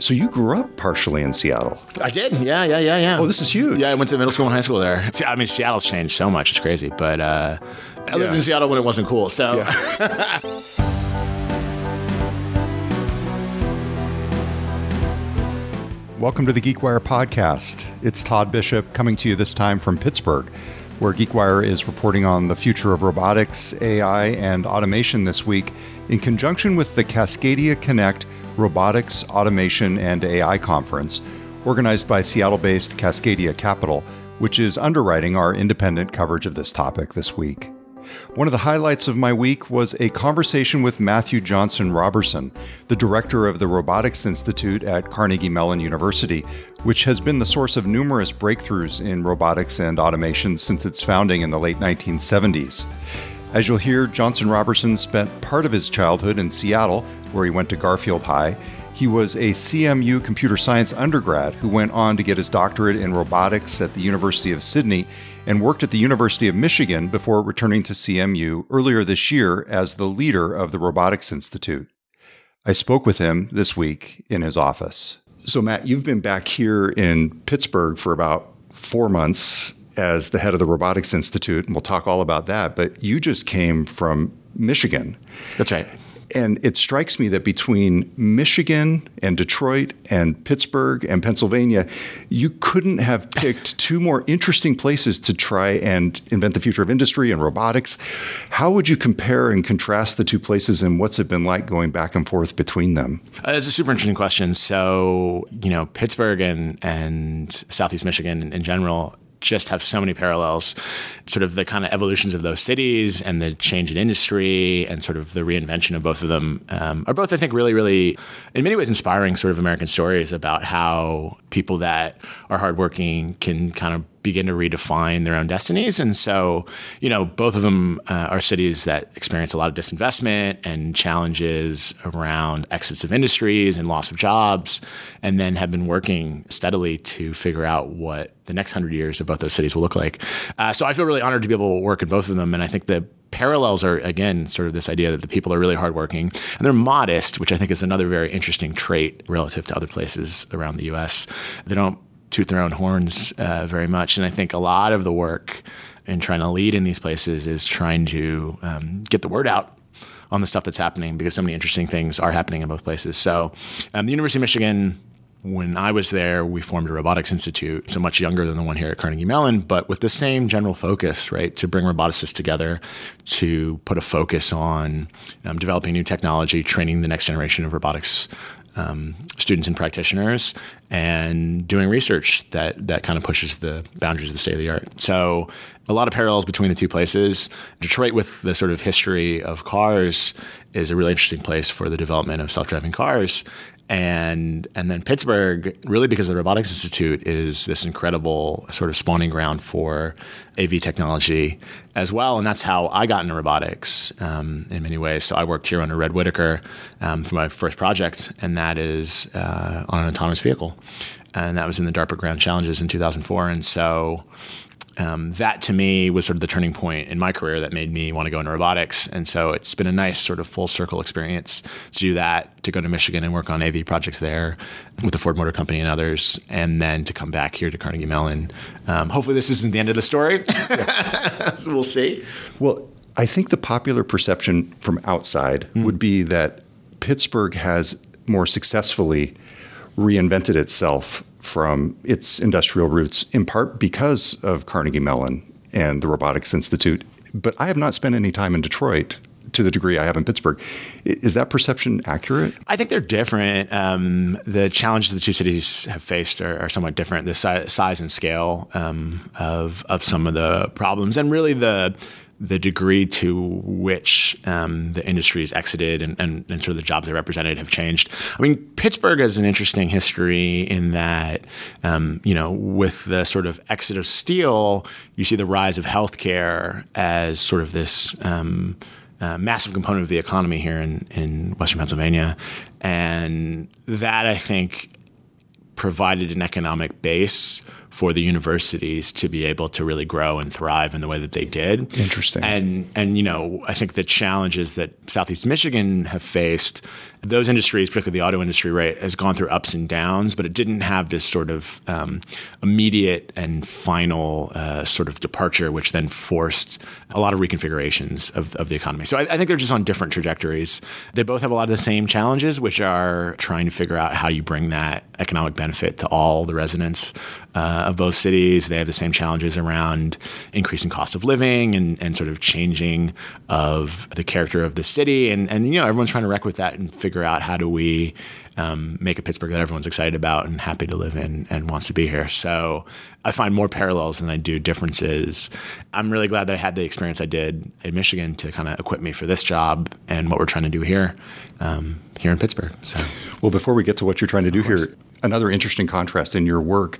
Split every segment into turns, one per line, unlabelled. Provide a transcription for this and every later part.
So you grew up partially in Seattle.
I did. Yeah, yeah, yeah, yeah.
Oh, this is huge.
Yeah, I went to middle school and high school there. See, I mean, Seattle's changed so much. It's crazy. But uh, I lived in Seattle when it wasn't cool. So
Welcome to the GeekWire podcast. It's Todd Bishop coming to you this time from Pittsburgh, where GeekWire is reporting on the future of robotics, AI, and automation this week in conjunction with the Cascadia Connect Robotics, Automation, and AI Conference, organized by Seattle based Cascadia Capital, which is underwriting our independent coverage of this topic this week. One of the highlights of my week was a conversation with Matthew Johnson Roberson, the director of the Robotics Institute at Carnegie Mellon University, which has been the source of numerous breakthroughs in robotics and automation since its founding in the late 1970s. As you'll hear, Johnson Roberson spent part of his childhood in Seattle, where he went to Garfield High. He was a CMU computer science undergrad who went on to get his doctorate in robotics at the University of Sydney and worked at the University of Michigan before returning to CMU earlier this year as the leader of the Robotics Institute. I spoke with him this week in his office. So, Matt, you've been back here in Pittsburgh for about four months as the head of the Robotics Institute, and we'll talk all about that. But you just came from Michigan.
that's right.
And it strikes me that between Michigan and Detroit and Pittsburgh and Pennsylvania, you couldn't have picked two more interesting places to try and invent the future of industry and robotics. How would you compare and contrast the two places and what's it been like going back and forth between them?
Uh, That's a super interesting question. So, you know, Pittsburgh and, and Southeast Michigan in general just have so many parallels, sort of the kind of evolutions of those cities and the change in industry and sort of the reinvention of both of them um, are both, I think, really, really, in many ways, inspiring sort of American stories about how people that are hardworking can kind of begin to redefine their own destinies. And so, you know, both of them uh, are cities that experience a lot of disinvestment and challenges around exits of industries and loss of jobs, and then have been working steadily to figure out what the next hundred years of both those cities will look like. Uh, so I feel really honored to be able to work in both of them. And I think the parallels are again sort of this idea that the people are really hardworking and they're modest, which I think is another very interesting trait relative to other places around the U.S. They don't toot their own horns uh, very much, and I think a lot of the work in trying to lead in these places is trying to um, get the word out on the stuff that's happening because so many interesting things are happening in both places. So, um, the University of Michigan when I was there, we formed a robotics institute, so much younger than the one here at Carnegie Mellon, but with the same general focus, right, to bring roboticists together, to put a focus on um, developing new technology, training the next generation of robotics um, students and practitioners, and doing research that that kind of pushes the boundaries of the state of the art. So, a lot of parallels between the two places. Detroit, with the sort of history of cars, is a really interesting place for the development of self-driving cars and and then Pittsburgh, really because the Robotics Institute is this incredible sort of spawning ground for AV technology as well, and that's how I got into robotics um, in many ways. So I worked here under Red Whittaker um, for my first project, and that is uh, on an autonomous vehicle, and that was in the DARPA Grand Challenges in 2004, and so um, that to me was sort of the turning point in my career that made me want to go into robotics. And so it's been a nice sort of full circle experience to do that, to go to Michigan and work on AV projects there with the Ford Motor Company and others, and then to come back here to Carnegie Mellon. Um, hopefully, this isn't the end of the story. so we'll see.
Well, I think the popular perception from outside would be that Pittsburgh has more successfully reinvented itself from its industrial roots, in part because of Carnegie Mellon and the Robotics Institute. But I have not spent any time in Detroit to the degree I have in Pittsburgh. Is that perception accurate?
I think they're different. Um, the challenges the two cities have faced are, are somewhat different. The si- size and scale um, of of some of the problems, and really the the degree to which um, the industries exited and, and, and sort of the jobs they represented have changed. I mean, Pittsburgh has an interesting history in that, um, you know, with the sort of exit of steel, you see the rise of healthcare as sort of this. Um, uh, massive component of the economy here in, in Western Pennsylvania. And that, I think, provided an economic base for the universities to be able to really grow and thrive in the way that they did.
Interesting.
And and you know, I think the challenges that Southeast Michigan have faced, those industries, particularly the auto industry, right, has gone through ups and downs, but it didn't have this sort of um, immediate and final uh, sort of departure, which then forced a lot of reconfigurations of, of the economy. So I, I think they're just on different trajectories. They both have a lot of the same challenges, which are trying to figure out how you bring that economic benefit to all the residents uh, of both cities. They have the same challenges around increasing cost of living and, and sort of changing of the character of the city. And, and, you know, everyone's trying to wreck with that and figure out how do we um, make a Pittsburgh that everyone's excited about and happy to live in and wants to be here. So I find more parallels than I do differences. I'm really glad that I had the experience I did in Michigan to kind of equip me for this job and what we're trying to do here, um, here in Pittsburgh. So,
well, before we get to what you're trying to do here, another interesting contrast in your work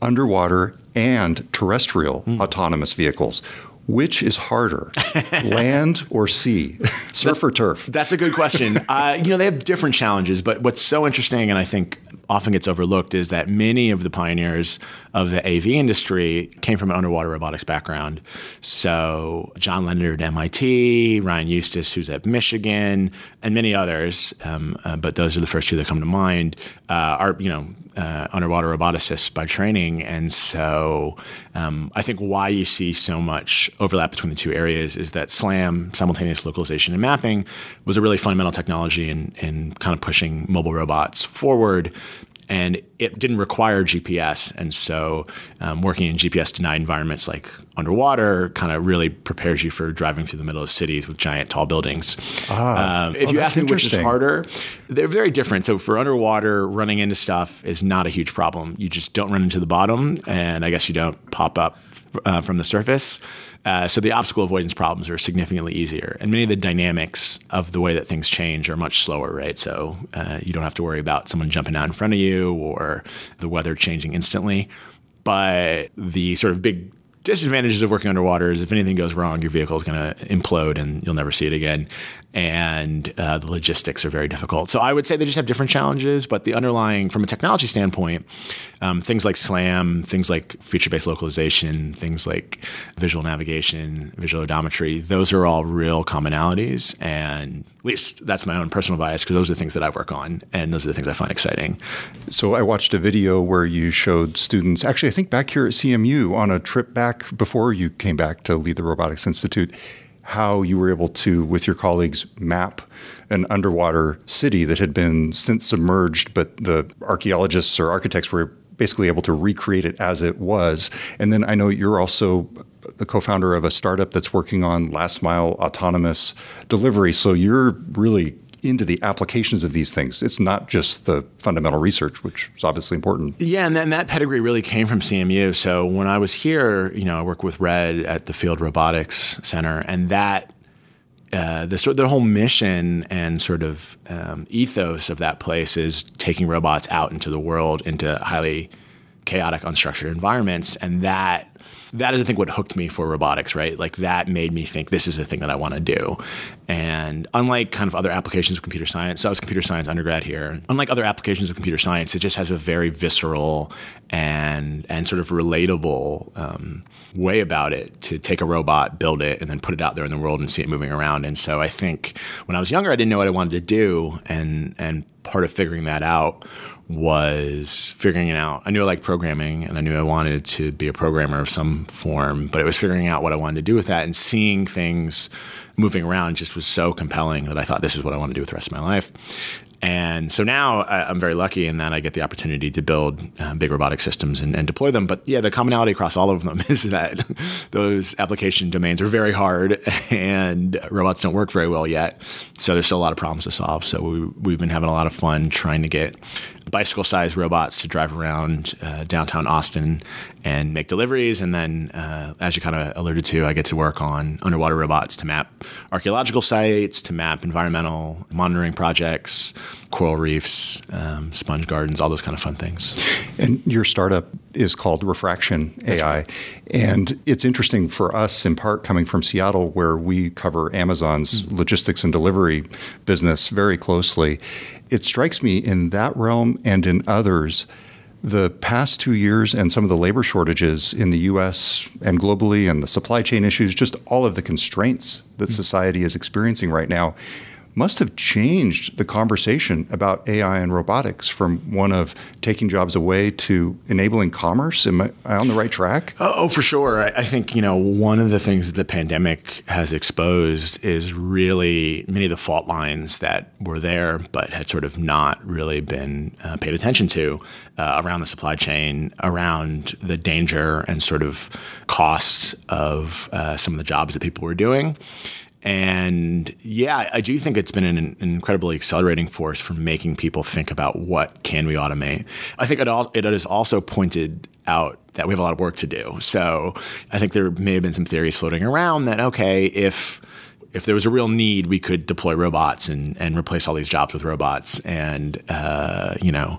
underwater and terrestrial mm. autonomous vehicles. Which is harder, land or sea, surf
that's,
or turf?
That's a good question. uh, you know, they have different challenges, but what's so interesting, and I think often gets overlooked is that many of the pioneers of the AV industry came from an underwater robotics background. So John Leonard at MIT, Ryan Eustice, who's at Michigan, and many others, um, uh, but those are the first two that come to mind, uh, are, you know, uh, underwater roboticists by training. And so um, I think why you see so much overlap between the two areas is that SLAM, simultaneous localization and mapping, was a really fundamental technology in, in kind of pushing mobile robots forward and it didn't require GPS. And so, um, working in GPS denied environments like underwater kind of really prepares you for driving through the middle of cities with giant tall buildings. Ah, um, if oh, you ask me which is harder, they're very different. So, for underwater, running into stuff is not a huge problem. You just don't run into the bottom, and I guess you don't pop up uh, from the surface. Uh, so the obstacle avoidance problems are significantly easier, and many of the dynamics of the way that things change are much slower, right? So uh, you don't have to worry about someone jumping out in front of you or the weather changing instantly. But the sort of big disadvantages of working underwater is if anything goes wrong, your vehicle is going to implode and you'll never see it again. And uh, the logistics are very difficult. So I would say they just have different challenges, but the underlying, from a technology standpoint, um, things like SLAM, things like feature based localization, things like visual navigation, visual odometry, those are all real commonalities. And least that's my own personal bias because those are the things that I work on and those are the things I find exciting.
So I watched a video where you showed students, actually, I think back here at CMU on a trip back before you came back to lead the Robotics Institute, how you were able to, with your colleagues, map an underwater city that had been since submerged, but the archaeologists or architects were basically able to recreate it as it was. And then I know you're also the co-founder of a startup that's working on last mile autonomous delivery. So you're really into the applications of these things. It's not just the fundamental research, which is obviously important.
Yeah, and then that pedigree really came from CMU. So when I was here, you know, I worked with Red at the Field Robotics Center, and that uh, the sort the whole mission and sort of um, ethos of that place is taking robots out into the world into highly chaotic, unstructured environments, and that that is, I think, what hooked me for robotics, right? Like that made me think this is the thing that I want to do. And unlike kind of other applications of computer science, so I was computer science undergrad here. Unlike other applications of computer science, it just has a very visceral and and sort of relatable um, way about it to take a robot, build it, and then put it out there in the world and see it moving around. And so I think when I was younger, I didn't know what I wanted to do, and and part of figuring that out was figuring it out. I knew I liked programming and I knew I wanted to be a programmer of some form, but it was figuring out what I wanted to do with that and seeing things moving around just was so compelling that I thought this is what I want to do with the rest of my life. And so now I'm very lucky in that I get the opportunity to build uh, big robotic systems and, and, deploy them. But yeah, the commonality across all of them is that those application domains are very hard and robots don't work very well yet. So there's still a lot of problems to solve. So we, we've been having a lot of fun trying to get bicycle sized robots to drive around uh, downtown Austin and make deliveries. And then, uh, as you kind of alluded to, I get to work on underwater robots to map archaeological sites, to map environmental monitoring projects, coral reefs, um, sponge gardens, all those kind of fun things.
And your startup is called Refraction AI. Right. And it's interesting for us, in part coming from Seattle, where we cover Amazon's mm-hmm. logistics and delivery business very closely. It strikes me in that realm and in others the past two years and some of the labor shortages in the US and globally, and the supply chain issues, just all of the constraints that hmm. society is experiencing right now, must have changed the conversation about AI and robotics from one of taking jobs away to enabling commerce. Am I, on the right track?
Oh, oh, for sure. I think, you know, one of the things that the pandemic has exposed is really many of the fault lines that were there, but had sort of not really been uh, paid attention to uh, around the supply chain, around the danger and sort of costs of uh, some of the jobs that people were doing. And yeah, I do think it's been an, an, incredibly accelerating force for making people think about what can we automate. I think it, al- it has also pointed out that we have a lot of work to do. So I think there may have been some theories floating around that okay, if if there was a real need, we could deploy robots and, and replace all these jobs with robots, and uh, you know,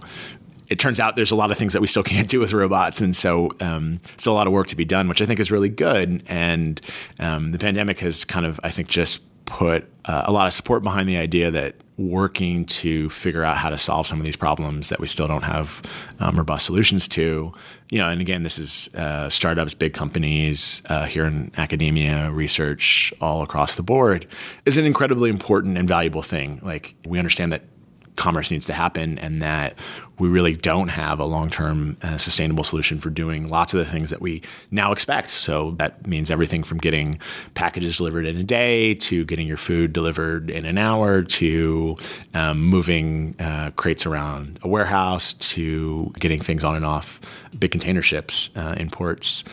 it turns out there's a lot of things that we still can't do with robots, and so um, still a lot of work to be done, which I think is really good. And um, the pandemic has kind of, I think, just put uh, a lot of support behind the idea that working to figure out how to solve some of these problems that we still don't have um, robust solutions to. You know, and again, this is uh, startups, big companies uh, here in academia, research, all across the board, is an incredibly important and valuable thing. Like we understand that commerce needs to happen and that we really don't have a long-term uh, sustainable solution for doing lots of the things that we now expect. So that means everything from getting packages delivered in a day to getting your food delivered in an hour to um, moving uh, crates around a warehouse to getting things on and off big container ships uh, in ports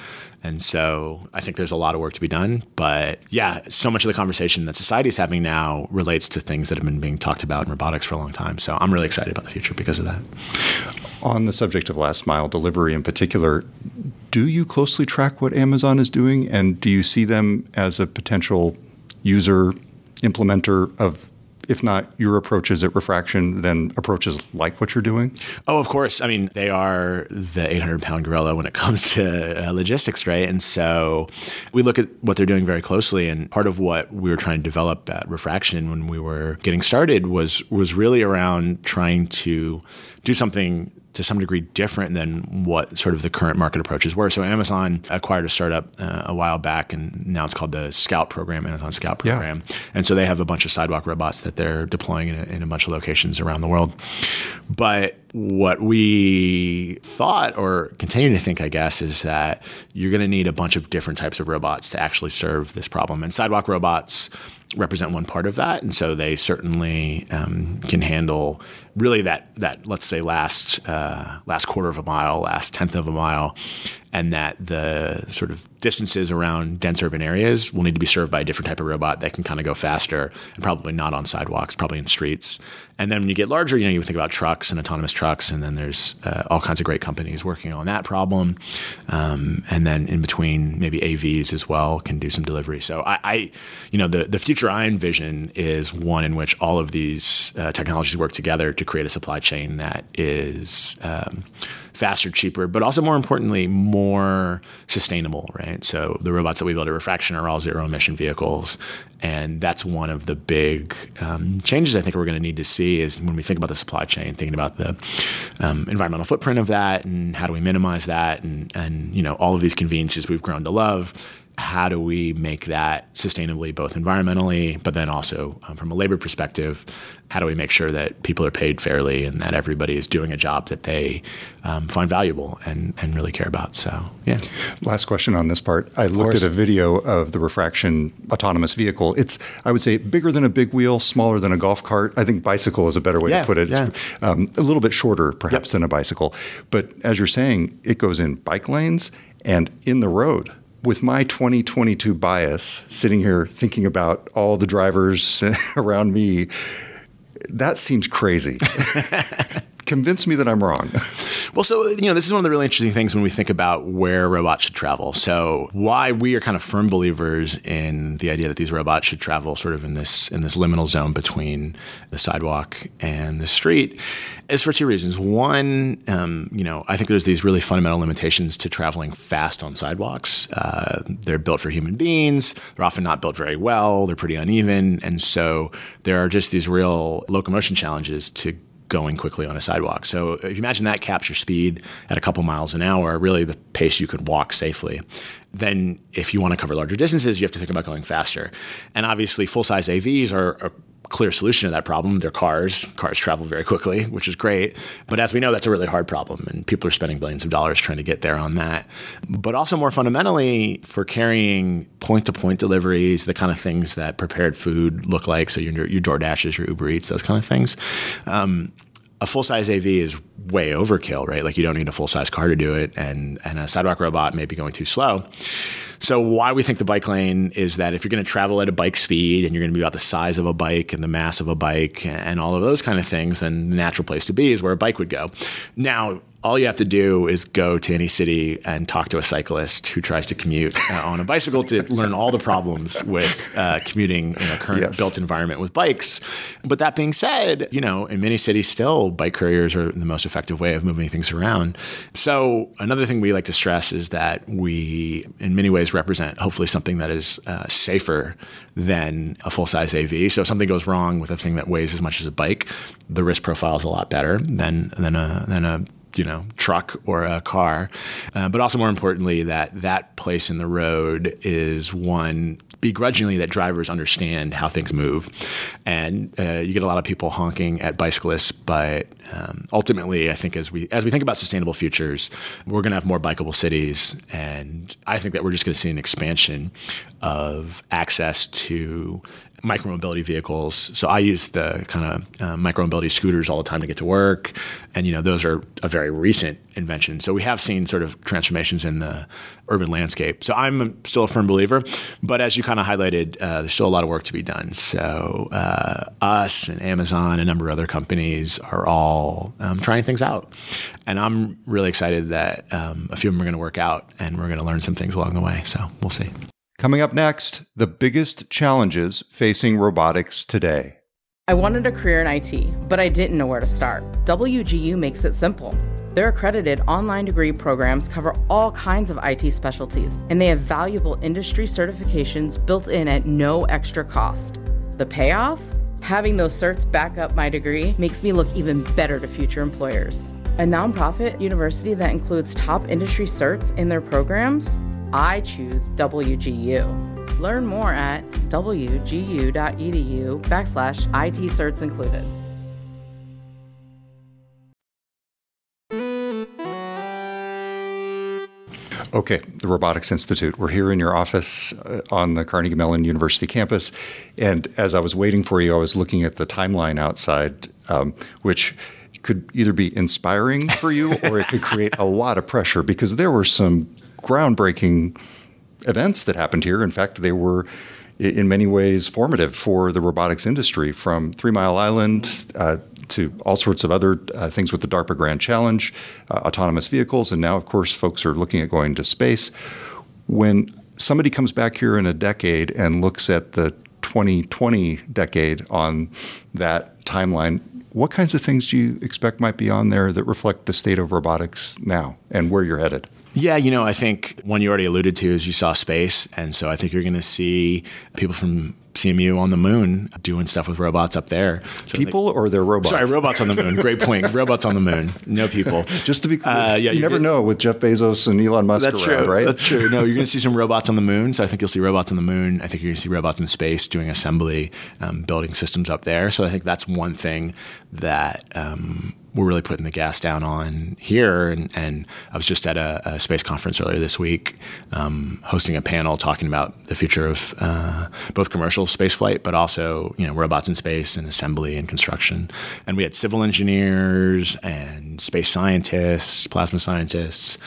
and so I think there's a lot of work to be done. But yeah, so much of the conversation that society is having now relates to things that have been being talked about in robotics for a long time. So I'm really excited about the future because of that.
On the subject of last mile delivery in particular, do you closely track what Amazon is doing? And do you see them as a potential user implementer of if not your approaches at refraction, then approaches like what you're doing?
Oh, of course. I mean, they are the 800 pound gorilla when it comes to uh, logistics, right? And so we look at what they're doing very closely. And part of what we were trying to develop at refraction when we were getting started was was really around trying to do something to some degree different than what sort of the current market approaches were. So Amazon acquired a startup uh, a while back, and now it's called the Scout program, Amazon Scout program. Yeah. And so they have a bunch of sidewalk robots that they're deploying in a, in a bunch of locations around the world. But what we thought or continue to think, I guess, is that you're going to need a bunch of different types of robots to actually serve this problem. And sidewalk robots represent one part of that, and so they certainly um, can handle really that that let's say last uh, last quarter of a mile, last tenth of a mile, and that the sort of distances around dense urban areas will need to be served by a different type of robot that can kind of go faster and probably not on sidewalks, probably in streets. And then when you get larger, you know, you think about trucks and autonomous trucks, and then there's uh, all kinds of great companies working on that problem. Um, and then in between, maybe AVs as well can do some delivery. So I, I you know, the the future I envision is one in which all of these uh, technologies work together to create a supply chain that is um, faster, cheaper, but also more importantly, more sustainable, right? So the robots that we build at Refraction are all zero emission vehicles. And that's one of the big um, changes I think we're going to need to see is when we think about the supply chain, thinking about the um, environmental footprint of that and how do we minimize that and, and, you know, all of these conveniences we've grown to love how do we make that sustainably, both environmentally, but then also um, from a labor perspective? How do we make sure that people are paid fairly and that everybody is doing a job that they um, find valuable and, and really care about? So, yeah.
Last question on this part. I looked at a video of the refraction autonomous vehicle. It's, I would say, bigger than a big wheel, smaller than a golf cart. I think bicycle is a better way
yeah,
to put it.
Yeah.
It's um, a little bit shorter, perhaps, yep. than a bicycle. But as you're saying, it goes in bike lanes and in the road with my 2022 bias, sitting here thinking about all the drivers around me, that seems crazy. Convince me that I'm wrong.
well, so you know, this is one of the really interesting things when we think about where robots should travel. So, why we are kind of firm believers in the idea that these robots should travel sort of in this in this liminal zone between the sidewalk and the street is for two reasons. One, um, you know, I think there's these really fundamental limitations to traveling fast on sidewalks. Uh, they're built for human beings. They're often not built very well. They're pretty uneven, and so there are just these real locomotion challenges to going quickly on a sidewalk. So if you imagine that capture speed at a couple miles an hour, really the pace you could walk safely. Then if you want to cover larger distances, you have to think about going faster. And obviously full size AVs are, are clear solution to that problem. They're cars. Cars travel very quickly, which is great. But as we know, that's a really hard problem, and people are spending billions of dollars trying to get there on that. But also, more fundamentally, for carrying point to point deliveries, the kind of things that prepared food look like, so your, your DoorDashes, your Uber Eats, those kind of things. Um, a full size AV is way overkill, right? Like you don't need a full size car to do it, and and a sidewalk robot may be going too slow. So why we think the bike lane is that if you're going to travel at a bike speed and you're going to be about the size of a bike and the mass of a bike and all of those kind of things, then the natural place to be is where a bike would go. Now, all you have to do is go to any city and talk to a cyclist who tries to commute uh, on a bicycle to learn all the problems with uh, commuting in a current yes. built environment with bikes. But that being said, you know, in many cities still bike couriers are the most effective way of moving things around. So another thing we like to stress is that we, in many ways, represent hopefully something that is uh, safer than a full size AV. So if something goes wrong with a thing that weighs as much as a bike, the risk profile is a lot better than than a than a you know truck or a car, uh, but also more importantly that that place in the road is one begrudgingly that drivers understand how things move, and uh, you get a lot of people honking at bicyclists. But um, ultimately, I think as we as we think about sustainable futures, we're going to have more bikeable cities, and I think that we're just going to see an expansion of access to micromobility vehicles. So I use the kind of uh, micromobility scooters all the time to get to work, and you know those are a very recent invention. So we have seen sort of transformations in the urban landscape. So I'm still a firm believer, but as you kind of highlighted, uh, there's still a lot of work to be done. So uh, us and Amazon, and a number of other companies are all um, trying things out, and I'm really excited that um, a few of them are going to work out, and we're going to learn some things along the way. So we'll see.
Coming up next, the biggest challenges facing robotics today.
I wanted a career in IT, but I didn't know where to start. WGU makes it simple. Their accredited online degree programs cover all kinds of IT specialties, and they have valuable industry certifications built in at no extra cost. The payoff? Having those certs back up my degree makes me look even better to future employers. A nonprofit university that includes top industry certs in their programs I choose WGU. Learn more at wgu.edu backslash IT certs included.
Okay, the Robotics Institute. We're here in your office uh, on the Carnegie Mellon University campus. And as I was waiting for you, I was looking at the timeline outside, um, which could either be inspiring for you or it could create a lot of pressure because there were some groundbreaking events that happened here. In fact, they were in many ways formative for the robotics industry from Three Mile Island uh, to all sorts of other uh, things with the DARPA Grand Challenge, uh, autonomous vehicles, and now, of course, folks are looking at going to space. When somebody comes back here in a decade and looks at the 2020 decade on that timeline, what kinds of things do you expect might be on there that reflect the state of robotics now and where you're headed?
Yeah, you know, I think one you already alluded to is you saw space. And so I think you're going to see people from CMU on the moon doing stuff with robots up there.
So people or their robots?
Sorry, robots on the moon. Great point. robots on the moon. No people.
Just to be clear, uh, yeah, you never know with Jeff Bezos and Elon Musk
that's
around,
true.
right?
That's true. No, you're going to see some robots on the moon. So I think you'll see robots on the moon. I think you're going to see robots in space doing assembly, um, building systems up there. So I think that's one thing that um, we're really putting the gas down on here. And, and I was just at a, a space conference earlier this week, um, hosting a panel talking about the future of uh, both commercial spaceflight, but also you know robots in space and assembly and construction. And we had civil engineers and space scientists, plasma scientists,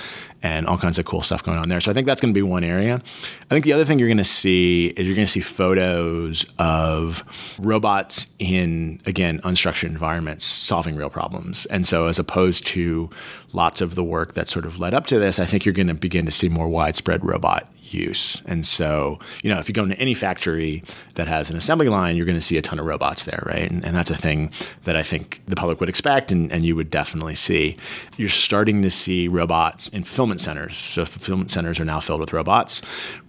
and all kinds of cool stuff going on there. So I think that's going to be one area. I think the other thing you're going to see is you're going to see photos of robots in again unstructured environments solving real problems. And so as opposed to lots of the work that sort of led up to this, I think you're going to begin to see more widespread robot use. And so, you know, if you go into any factory that has an assembly line, you're going to see a ton of robots there, right? And, and that's a thing that I think the public would expect and, and, you would definitely see. You're starting to see robots in fulfillment centers. So fulfillment centers are now filled with robots.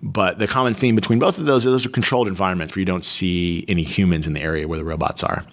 But the common theme between both of those are those are controlled environments where you don't see any humans in the area where the robots are.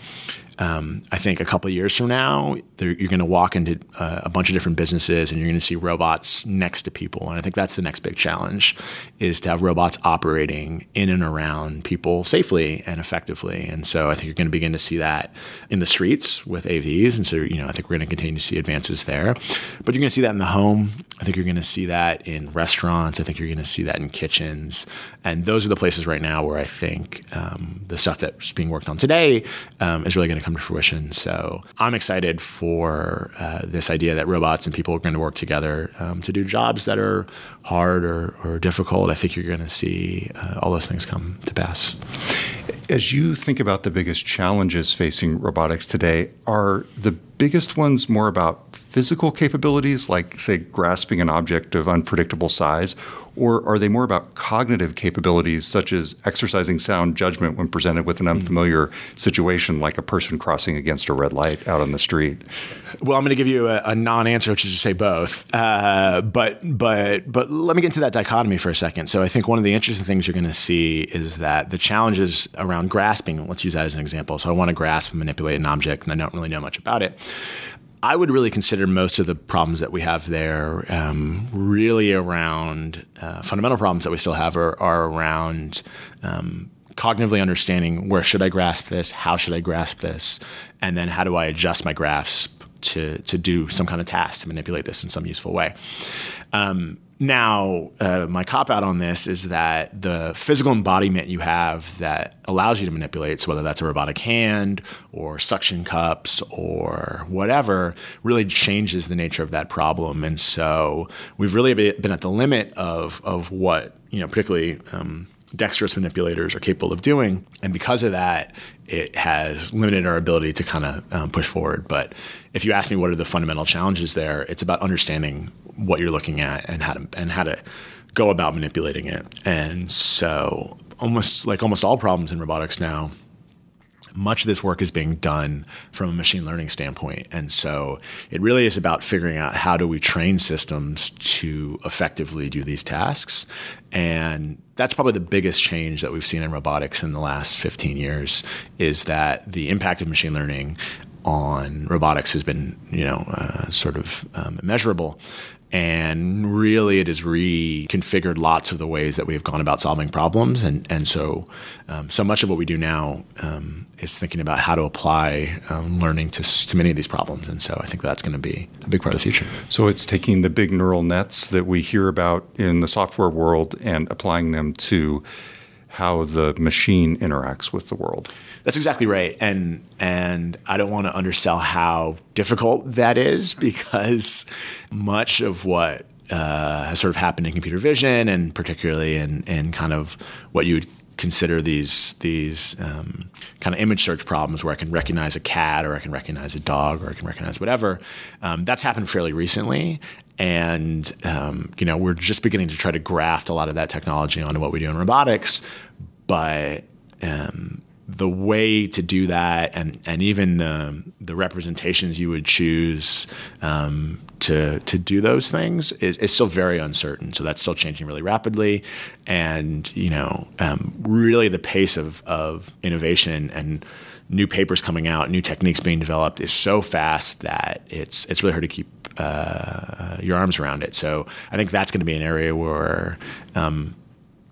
um, I think a couple years from now, you're going to walk into uh, a bunch of different businesses and you're going to see robots next to people. And I think that's the next big challenge is to have robots operating in and around people safely and effectively. And so I think you're going to begin to see that in the streets with AVs. And so, you know, I think we're going to continue to see advances there. But you're going to see that in the home. I think you're going to see that in restaurants. I think you're going to see that in kitchens. And those are the places right now where I think um, the stuff that's being worked on today um, is really going to come to fruition. So I'm excited for uh, this idea that robots and people are going to work together um, to do jobs that are hard or, or difficult. I think you're going to see uh, all those things come to pass.
As you think about the biggest challenges facing robotics today, are the biggest ones more about physical capabilities, like, say, grasping an object of unpredictable size, or are they more about cognitive capabilities, such as exercising sound judgment when presented with an hmm. unfamiliar situation, like a person crossing against a red light out on the street?
Well, I'm going to give you a, a non-answer, which is to say both. Uh, but but but let me get into that dichotomy for a second. So I think one of the interesting things you're going to see is that the challenges around grasping. Let's use that as an example. So I want to grasp and manipulate an object, and I don't really know much about it. I would really consider most of the problems that we have there um, really around uh, fundamental problems that we still have are, are around um, cognitively understanding where should I grasp this, how should I grasp this, and then how do I adjust my grasp to to do some kind of task to manipulate this in some useful way. Um, now, uh, my cop out on this is that the physical embodiment you have that allows you to manipulate, so whether that's a robotic hand or suction cups or whatever, really changes the nature of that problem. And so we've really been at the limit of, of what, you know, particularly um, dexterous manipulators are capable of doing. And because of that, it has limited our ability to kind of um, push forward. But if you ask me what are the fundamental challenges there, it's about understanding what you're looking at and how to and how to go about manipulating it. And so almost like almost all problems in robotics now, much of this work is being done from a machine learning standpoint. And so it really is about figuring out how do we train systems to effectively do these tasks. And that's probably the biggest change that we've seen in robotics in the last 15 years is that the impact of machine learning on robotics has been, you know, uh, sort of um, measurable. And really, it has reconfigured lots of the ways that we have gone about solving problems. And, and so, um, so much of what we do now um, is thinking about how to apply um, learning to, to many of these problems. And so I think that's going to be a big part of the future.
So it's taking the big neural nets that we hear about in the software world and applying them to how the machine interacts with the world.
That's exactly right, and and I don't want to undersell how difficult that is because much of what uh, has sort of happened in computer vision, and particularly in in kind of what you would consider these these um, kind of image search problems where I can recognize a cat or I can recognize a dog or I can recognize whatever. Um, that's happened fairly recently, and um, you know we're just beginning to try to graft a lot of that technology onto what we do in robotics, but um, the way to do that and, and even the, the representations you would choose um, to, to do those things is, is still very uncertain. So that's still changing really rapidly. And, you know, um, really the pace of, of innovation and new papers coming out, new techniques being developed is so fast that it's, it's really hard to keep uh, your arms around it. So I think that's going to be an area where um,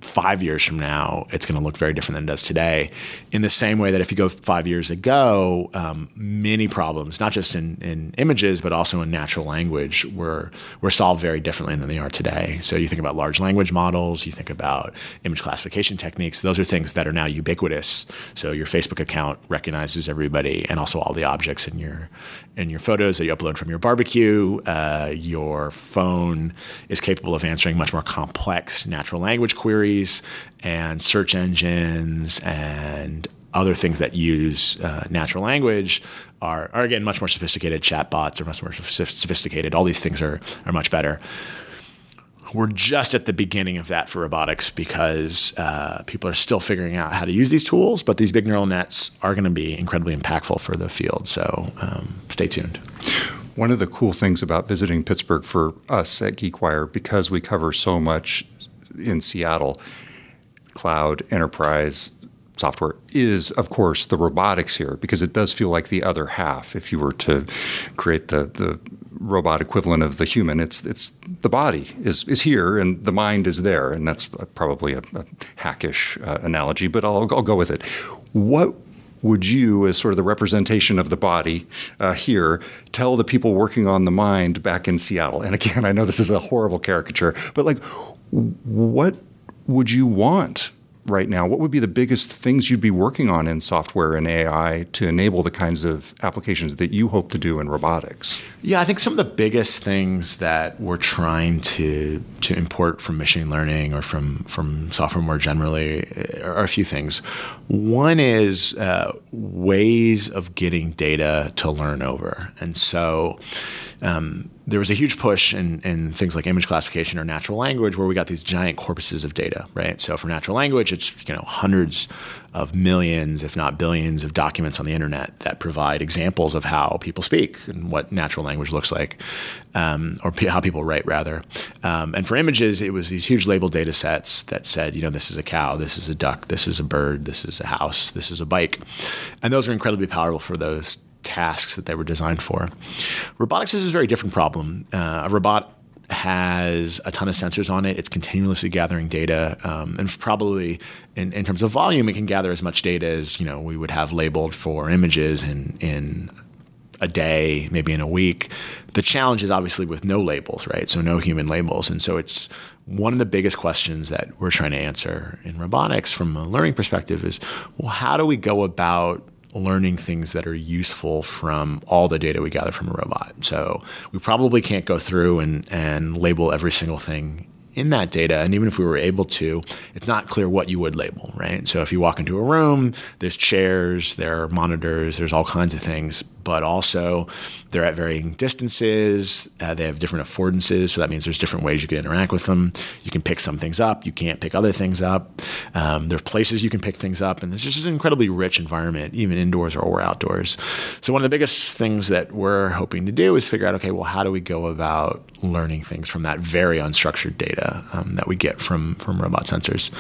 five years from now, it's going to look very different than it does today. In the same way that if you go five years ago, um, many problems, not just in, in images, but also in natural language, were, were solved very differently than they are today. So you think about large language models, you think about image classification techniques, those are things that are now ubiquitous. So your Facebook account recognizes everybody and also all the objects in your, in your photos that you upload from your barbecue. Uh, your phone is capable of answering much more complex natural language queries, and search engines and other things that use uh, natural language are, are again much more sophisticated. Chatbots are much more sophisticated. All these things are are much better we're just at the beginning of that for robotics because uh, people are still figuring out how to use these tools, but these big neural nets are going to be incredibly impactful for the field. So um, stay tuned.
One of the cool things about visiting Pittsburgh for us at GeekWire, because we cover so much in Seattle, cloud, enterprise, software is, of course, the robotics here, because it does feel like the other half. If you were to create the, the robot equivalent of the human, it's it's the body is is here and the mind is there, and that's probably a, a hackish uh, analogy, but I'll, I'll go with it. What would you, as sort of the representation of the body uh, here, tell the people working on the mind back in Seattle? And again, I know this is a horrible caricature, but like, what would you want right now? What would be the biggest things you'd be working on in software and AI to enable the kinds of applications that you hope to do in robotics?
Yeah, I think some of the biggest things that we're trying to to import from machine learning or from from software more generally are a few things. One is uh, ways of getting data to learn over, and so. Um, there was a huge push in, in things like image classification or natural language where we got these giant corpuses of data, right? So for natural language, it's you know hundreds of millions, if not billions, of documents on the internet that provide examples of how people speak and what natural language looks like, um, or p- how people write rather. Um, and for images, it was these huge label data sets that said, you know, this is a cow, this is a duck, this is a bird, this is a house, this is a bike, and those are incredibly powerful for those tasks that they were designed for. Robotics is a very different problem. Uh, a robot has a ton of sensors on it. It's continuously gathering data, um, and probably in, in, terms of volume, it can gather as much data as you know we would have labeled for images in in a day, maybe in a week. The challenge is obviously with no labels, right? So no human labels, and so it's one of the biggest questions that we're trying to answer in robotics from a learning perspective is, well, how do we go about learning things that are useful from all the data we gather from a robot. So we probably can't go through and, and label every single thing in that data. And even if we were able to, it's not clear what you would label, right? So if you walk into a room, there's chairs, there are monitors, there's all kinds of things but also they're at varying distances. Uh, they have different affordances, so that means there's different ways you can interact with them. You can pick some things up, you can't pick other things up. Um, there's places you can pick things up, and it's just an incredibly rich environment, even indoors or outdoors. So one of the biggest things that we're hoping to do is figure out, okay, well, how do we go about learning things from that very unstructured data um, that we get from from robot sensors?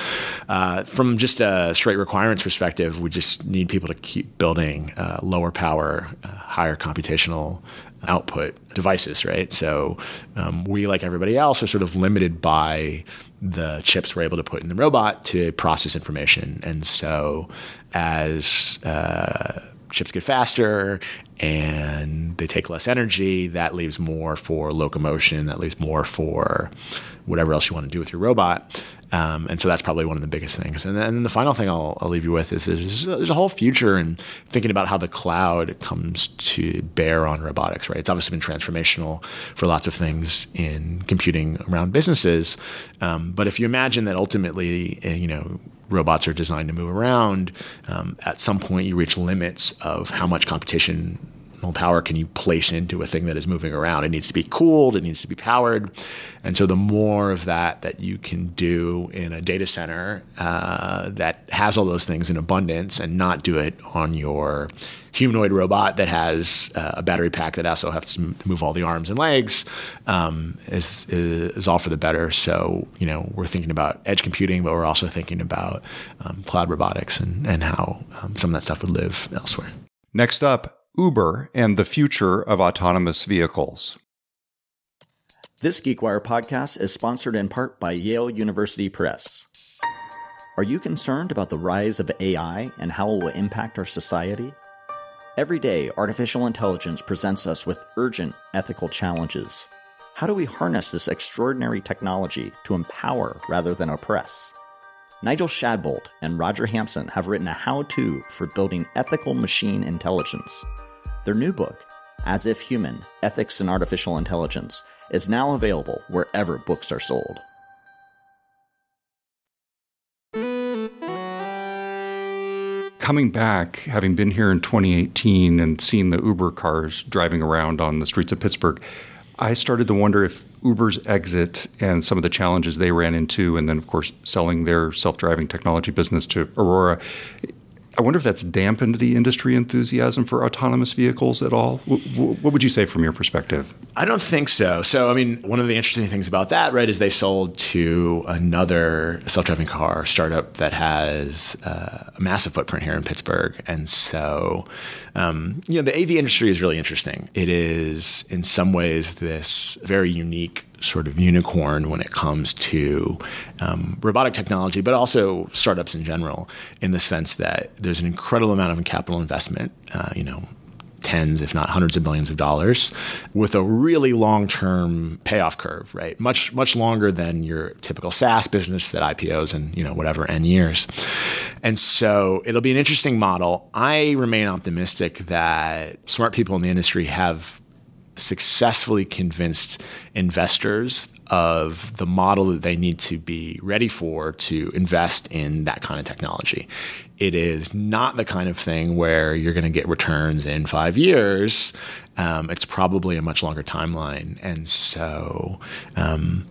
Uh, from just a straight requirements perspective, we just need people to keep building uh, lower power. Higher computational output devices, right? So um, we, like everybody else, are sort of limited by the chips we're able to put in the robot to process information. And so as uh, chips get faster and they take less energy, that leaves more for locomotion, that leaves more for whatever else you want to do with your robot. Um, and so that's probably one of the biggest things. And then the final thing I'll, I'll leave you with is there's, there's, a whole future in thinking about how the cloud comes to bear on robotics, right? It's obviously been transformational for lots of things in computing around businesses. Um, but if you imagine that ultimately, eh, you know, robots are designed to move around, um, at some point you reach limits of how much competition power can you place into a thing that is moving around? It needs to be cooled, it needs to be powered. And so the more of that that you can do in a data center uh, that has all those things in abundance and not do it on your humanoid robot that has uh, a battery pack that also has to move all the arms and legs um, is, is all for the better. So, you know, we're thinking about edge computing, but we're also thinking about um, cloud robotics and, and how um, some of that stuff would live elsewhere.
Next up, Uber and the future of autonomous vehicles.
This GeekWire podcast is sponsored in part by Yale University Press. Are you concerned about the rise of AI and how it will impact our society? Every day, artificial intelligence presents us with urgent ethical challenges. How do we harness this extraordinary technology to empower rather than oppress? Nigel Shadbolt and Roger Hampson have written a how to for building ethical machine intelligence. Their new book, As If Human Ethics and Artificial Intelligence, is now available wherever books are sold.
Coming back, having been here in 2018 and seen the Uber cars driving around on the streets of Pittsburgh, I started to wonder if Uber's exit and some of the challenges they ran into, and then, of course, selling their self driving technology business to Aurora, I wonder if that's dampened the industry enthusiasm for autonomous vehicles at all. What would you say from your perspective?
I don't think so. So, I mean, one of the interesting things about that, right, is they sold to another self driving car startup that has uh, a massive footprint here in Pittsburgh. And so, um, you know, the AV industry is really interesting. It is, in some ways, this very unique sort of unicorn when it comes to um, robotic technology, but also startups in general, in the sense that there's an incredible amount of capital investment. Uh, you know, tens, if not hundreds of billions of dollars, with a really long-term payoff curve, right? Much much longer than your typical SaaS business that IPOs in you know whatever n years. And so it'll be an interesting model. I remain optimistic that smart people in the industry have successfully convinced investors of the model that they need to be ready for to invest in that kind of technology. It is not the kind of thing where you're going to get returns in five years. Um, it's probably a much longer timeline. And so, um,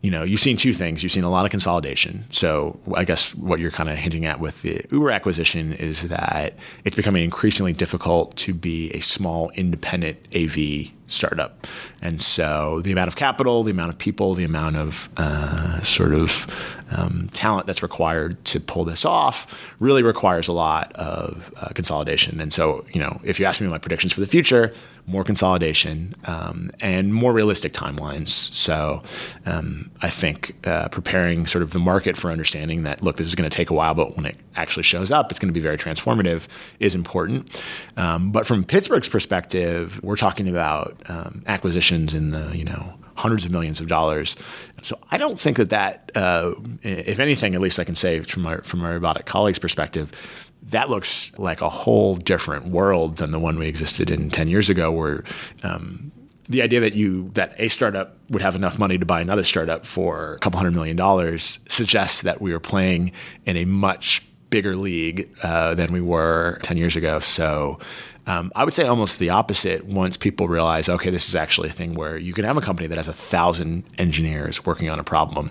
you know, you've seen two things. You've seen a lot of consolidation. So I guess what you're kind of hinting at with the Uber acquisition is that it's becoming increasingly difficult to be a small independent AV startup. And so the amount of capital, the amount of people, the amount of uh, sort of um, talent that's required to pull this off really requires a lot of uh, consolidation. And so, you know, if you ask me my predictions for the future, more consolidation um, and more realistic timelines. So um, I think uh, preparing sort of the market for understanding that, look, this is going to take a while, but when it actually shows up, it's going to be very transformative is important. Um, but from Pittsburgh's perspective, we're talking about um, acquisitions in the you know hundreds of millions of dollars. So I don't think that that, uh, if anything, at least I can say from my from my robotic colleagues' perspective, that looks like a whole different world than the one we existed in ten years ago, where. Um, the idea that you that a startup would have enough money to buy another startup for a couple hundred million dollars suggests that we were playing in a much bigger league uh, than we were 10 years ago. So um, I would say almost the opposite once people realize, okay, this is actually a thing where you can have a company that has a thousand engineers working on a problem.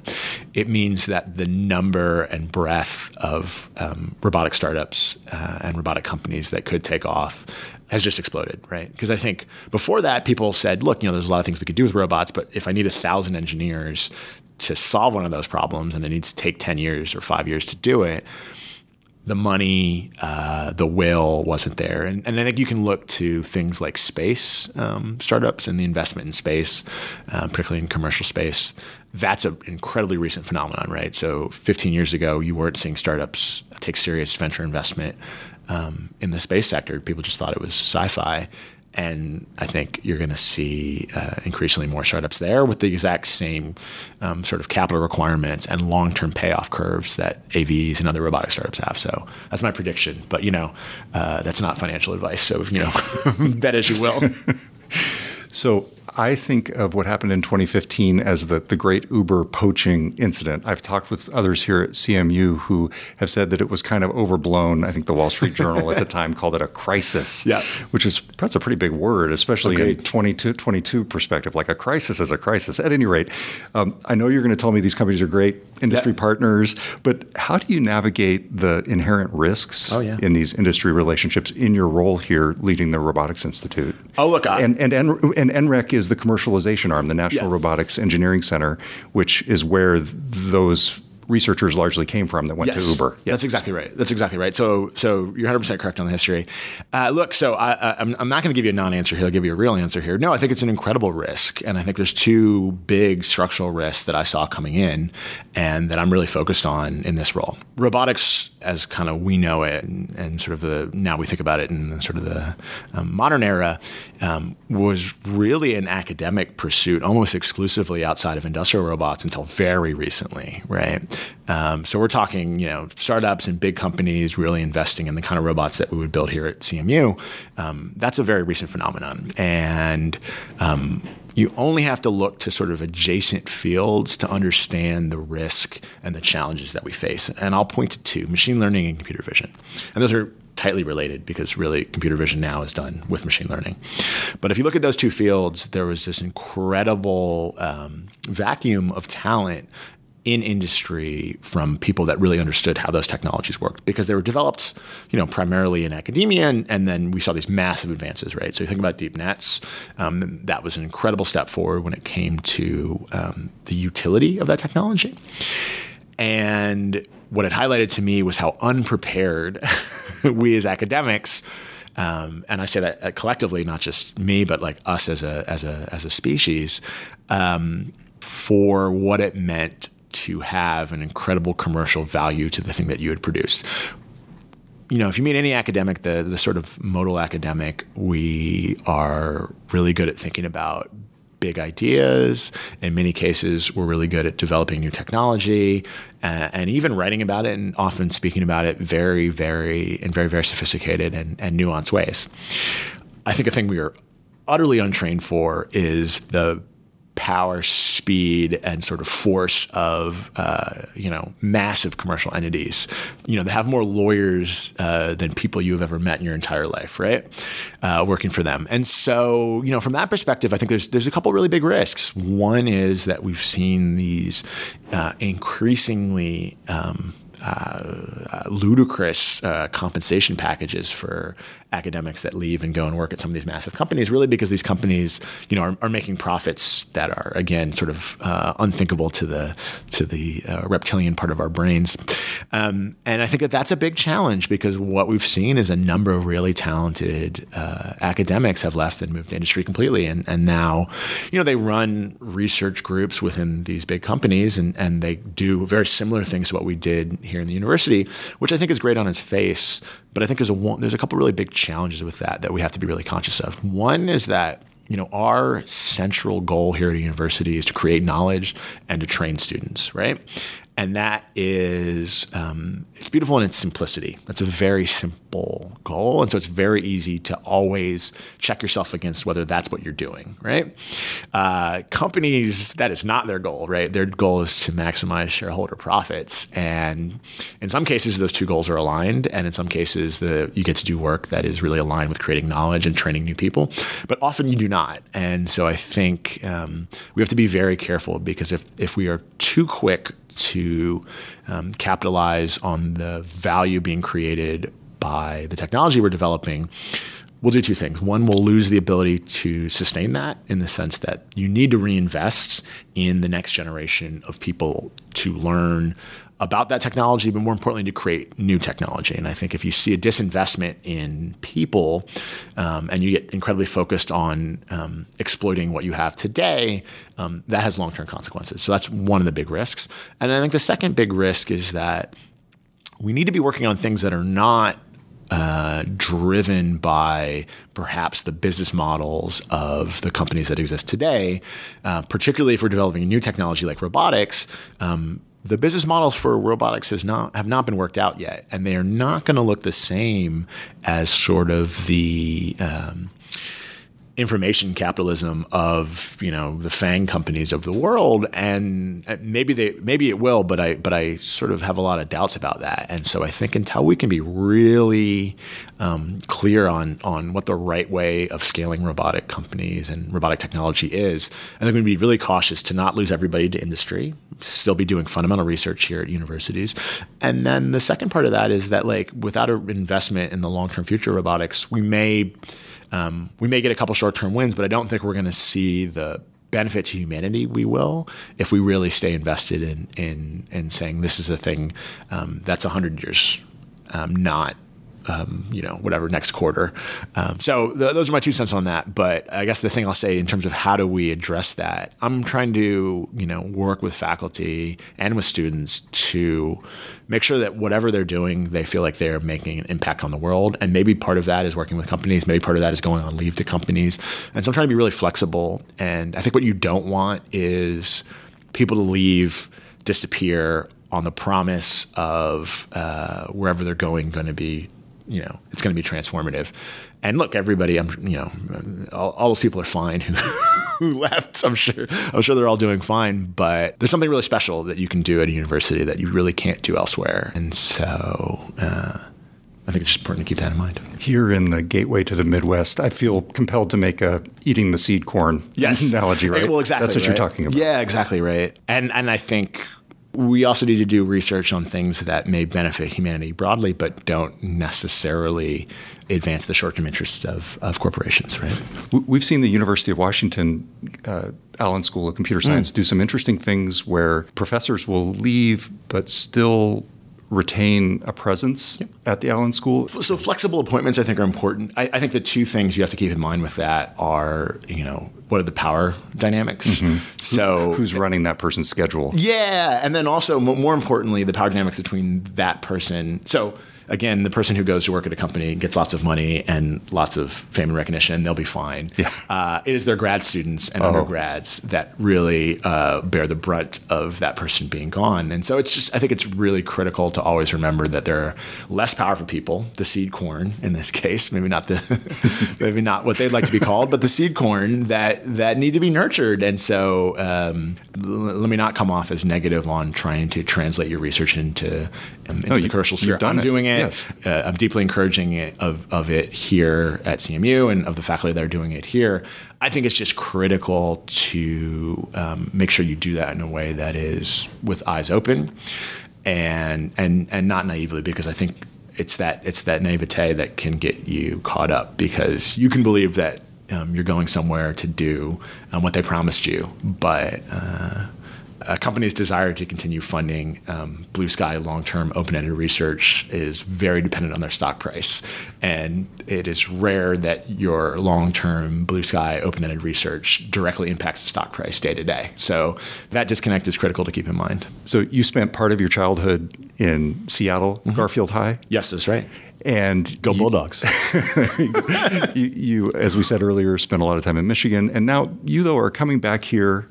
It means that the number and breadth of um, robotic startups uh, and robotic companies that could take off has just exploded, right? Because I think before that, people said, look, you know, there's a lot of things we could do with robots, but if I need a thousand engineers to solve one of those problems and it needs to take 10 years or five years to do it, the money, uh, the will wasn't there. And, and I think you can look to things like space um, startups and the investment in space, uh, particularly in commercial space. That's an incredibly recent phenomenon, right? So 15 years ago, you weren't seeing startups take serious venture investment um, in the space sector. People just thought it was sci fi. And I think you're going to see uh, increasingly more startups there with the exact same um, sort of capital requirements and long-term payoff curves that AVs and other robotic startups have. So that's my prediction. But you know, uh, that's not financial advice. So you know, bet as you will.
so I think of what happened in 2015 as the, the great Uber poaching incident. I've talked with others here at CMU who have said that it was kind of overblown. I think the Wall Street Journal at the time called it a crisis,
yeah.
which is that's a pretty big word, especially Agreed. in 22, 22 perspective. Like a crisis is a crisis. At any rate, um, I know you're going to tell me these companies are great industry yeah. partners, but how do you navigate the inherent risks
oh, yeah.
in these industry relationships in your role here leading the Robotics Institute?
Oh, look, I-
and, and, and, and NREC is the commercialization arm, the National yeah. Robotics Engineering Center, which is where those researchers largely came from that went
yes,
to Uber.
Yes. That's exactly right. That's exactly right. So, so you're 100 percent correct on the history. Uh, look, so I, am not going to give you a non-answer here. I'll give you a real answer here. No, I think it's an incredible risk, and I think there's two big structural risks that I saw coming in, and that I'm really focused on in this role. Robotics, as kind of we know it, and, and sort of the now we think about it in sort of the um, modern era, um, was really an academic pursuit, almost exclusively outside of industrial robots until very recently, right? Um, so we're talking, you know, startups and big companies really investing in the kind of robots that we would build here at CMU. Um, that's a very recent phenomenon, and um, you only have to look to sort of adjacent fields to understand the risk and the challenges that we face. And I'll point to two: machine learning and computer vision, and those are tightly related because really computer vision now is done with machine learning. But if you look at those two fields, there was this incredible um, vacuum of talent in industry from people that really understood how those technologies worked because they were developed, you know, primarily in academia, and, and then we saw these massive advances, right? So you think about deep nets, um, that was an incredible step forward when it came to um, the utility of that technology. And what it highlighted to me was how unprepared we as academics um, and I say that uh, collectively, not just me, but like us as a as a as a species, um, for what it meant to have an incredible commercial value to the thing that you had produced. You know, if you meet any academic, the the sort of modal academic, we are really good at thinking about big ideas. In many cases, we're really good at developing new technology uh, and even writing about it and often speaking about it very, very in very, very sophisticated and, and nuanced ways. I think a thing we are utterly untrained for is the power, speed, and sort of force of uh, you know massive commercial entities. You know, they have more lawyers uh, than people you have ever met in your entire life, right? Uh, working for them, and so you know, from that perspective, I think there's there's a couple really big risks. One is that we've seen these uh, increasingly um, uh, ludicrous uh, compensation packages for academics that leave and go and work at some of these massive companies, really because these companies, you know, are, are making profits that are again sort of uh, unthinkable to the to the uh, reptilian part of our brains. Um, and I think that that's a big challenge because what we've seen is a number of really talented uh, academics have left and moved to industry completely, and and now, you know, they run research groups within these big companies, and and they do very similar things to what we did here in the university, which I think is great on its face. But I think there's a there's a couple really big challenges with that that we have to be really conscious of. One is that you know, our central goal here at a university is to create knowledge and to train students, right? And that is, um, it's beautiful in its simplicity. That's a very simple goal. And so it's very easy to always check yourself against whether that's what you're doing, right? Uh, companies, that is not their goal, right? Their goal is to maximize shareholder profits. And in some cases, those two goals are aligned. And in some cases, the, you get to do work that is really aligned with creating knowledge and training new people. But often you do not. And so I think um, we have to be very careful because if, if we are too quick to um, capitalize on the value being created by the technology we're developing, we'll do two things. One, we'll lose the ability to sustain that in the sense that you need to reinvest in the next generation of people to learn about that technology, but more importantly, to create new technology. And I think if you see a disinvestment in people um, and you get incredibly focused on um, exploiting what you have today, um, that has long term consequences. So that's one of the big risks. And I think the second big risk is that we need to be working on things that are not uh, driven by perhaps the business models of the companies that exist today, uh, particularly if we're developing new technology like robotics. Um, the business models for robotics has not have not been worked out yet, and they are not going to look the same as sort of the um, information capitalism of you know the FANG companies of the world, and maybe they maybe it will, but I but I sort of have a lot of doubts about that. And so I think until we can be really um, clear on on what the right way of scaling robotic companies and robotic technology is, I think we be really cautious to not lose everybody to industry. Still be doing fundamental research here at universities, and then the second part of that is that like without an investment in the long term future of robotics, we may um, we may get a couple short term wins, but I don't think we're going to see the benefit to humanity we will if we really stay invested in in in saying this is a thing um, that's 100 years um, not um, you know, whatever next quarter. Um, so th- those are my two cents on that. But I guess the thing I'll say in terms of how do we address that, I'm trying to, you know, work with faculty and with students to make sure that whatever they're doing, they feel like they're making an impact on the world. And maybe part of that is working with companies. Maybe part of that is going on leave to companies. And so I'm trying to be really flexible. And I think what you don't want is people to leave, disappear on the promise of uh, wherever they're going going to be you know it's going to be transformative. And look, everybody, I'm you know, all, all those people are fine who who left. I'm sure I'm sure they're all doing fine. But there's something really special that you can do at a university that you really can't do elsewhere. And so. Uh, I think it's just important to keep that in mind.
Here in the gateway to the Midwest, I feel compelled to make a eating the seed corn
yes.
analogy, right?
Well, exactly.
That's what
right?
you're talking about.
Yeah, exactly right. And and I think we also need to do research on things that may benefit humanity broadly, but don't necessarily advance the short-term interests of, of corporations, right?
We've seen the University of Washington uh, Allen School of Computer Science mm. do some interesting things where professors will leave but still retain a presence yep. at the Allen School.
So flexible appointments, I think, are important. I, I, think the two things you have to keep in mind with that are, you know, what are the power dynamics? Mm-hmm.
So who's running that person's schedule?
Yeah, and then also more importantly, the power dynamics between that person. So again, the person who goes to work at a company gets lots of money and lots of fame and recognition, they'll be fine. Yeah. Uh, it is their grad students and oh. undergrads that really uh, bear the brunt of that person being gone. And so it's just, I think it's really critical to always remember that there are less powerful people, the seed corn in this case, maybe not the, maybe not what they'd like to be called, but the seed corn that that need to be nurtured. And so um, l- let me not come off as negative on trying to translate your research into, um, into no, the commercial sphere. I'm doing it. Yes. Uh, I'm deeply encouraging it of, of it here at CMU and of the faculty that are doing it here. I think it's just critical to um, make sure you do that in a way that is with eyes open and and and not naively because I think it's that it's that naivete that can get you caught up because you can believe that um, you're going somewhere to do um, what they promised you, but uh, a company's desire to continue funding um, blue sky long-term open-ended research is very dependent on their stock price. And it is rare that your long-term blue sky open-ended research directly impacts the stock price day to day. So that disconnect is critical to keep in mind.
So you spent part of your childhood in seattle mm-hmm. garfield high?
Yes that's right.
And
go Bulldogs.
you, you, as we said earlier, spent a lot of time in Michigan, and now you though are coming back here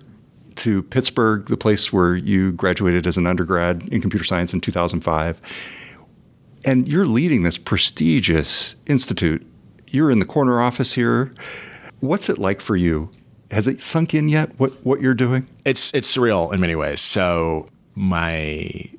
to Pittsburgh, the place where you graduated as an undergrad in computer science in 2005. And you're leading this prestigious institute. You're in the corner office here. What's it like for you? Has it sunk in yet what, what you're doing?
It's it's surreal in many ways. So my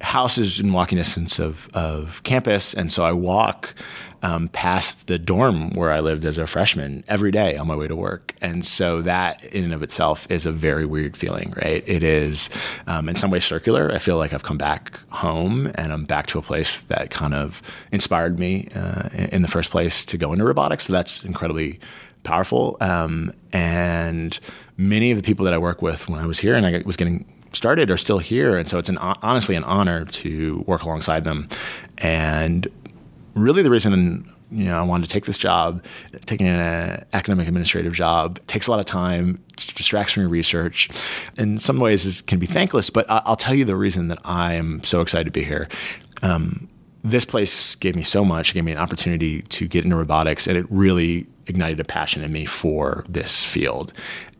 house is in walking distance of, of campus, and so I walk um, past the dorm where I lived as a freshman every day on my way to work. And so that in and of itself is a very weird feeling, right? It is um, in some ways circular. I feel like I've come back home and I'm back to a place that kind of inspired me uh, in the first place to go into robotics. So that's incredibly powerful. Um, and many of the people that I work with when I was here and I was getting started are still here. And so it's an, honestly an honor to work alongside them. And really the reason you know I wanted to take this job, taking an academic administrative job takes a lot of time, distracts from your research. In some ways, is can be thankless. But I'll tell you the reason that I am so excited to be here. Um, this place gave me so much, it gave me an opportunity to get into robotics, and it really ignited a passion in me for this field.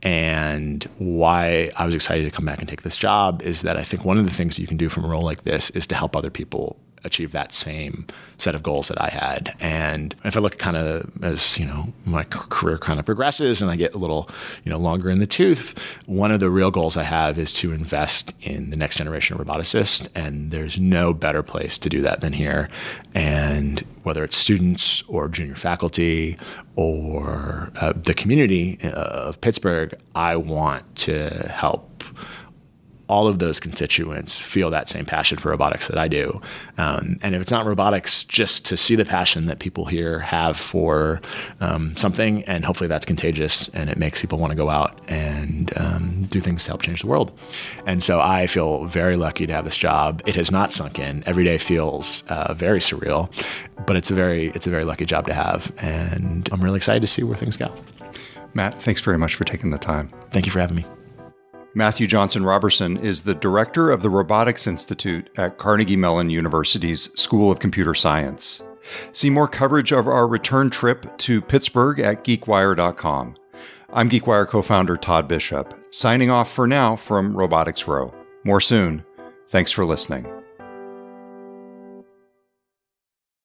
And why I was excited to come back and take this job is that I think one of the things you can do from a role like this is to help other people achieve that same set of goals that I had. And if I look kind of as, you know, my career kind of progresses and I get a little, you know, longer in the tooth, one of the real goals I have is to invest in the next generation of roboticists. And there's no better place to do that than here. And whether it's students or junior faculty or uh, the community uh, of Pittsburgh, I want to help all of those constituents feel that same passion for robotics that I do. Um, and if it's not robotics, just to see the passion that people here have for um, something, and hopefully that's contagious and it makes people want to go out and um, do things to help change the world. And so I feel very lucky to have this job. It has not sunk in. Every day feels uh, very surreal, but it's a very it's a very lucky job to have, and I'm really excited to see where things go.
Matt, thanks very much for taking the time.
Thank you for having me.
Matthew Johnson Roberson is the director of the Robotics Institute at Carnegie Mellon University's School of Computer Science. See more coverage of our return trip to Pittsburgh at geekwire.com. I'm GeekWire co founder Todd Bishop, signing off for now from Robotics Row. More soon. Thanks for listening.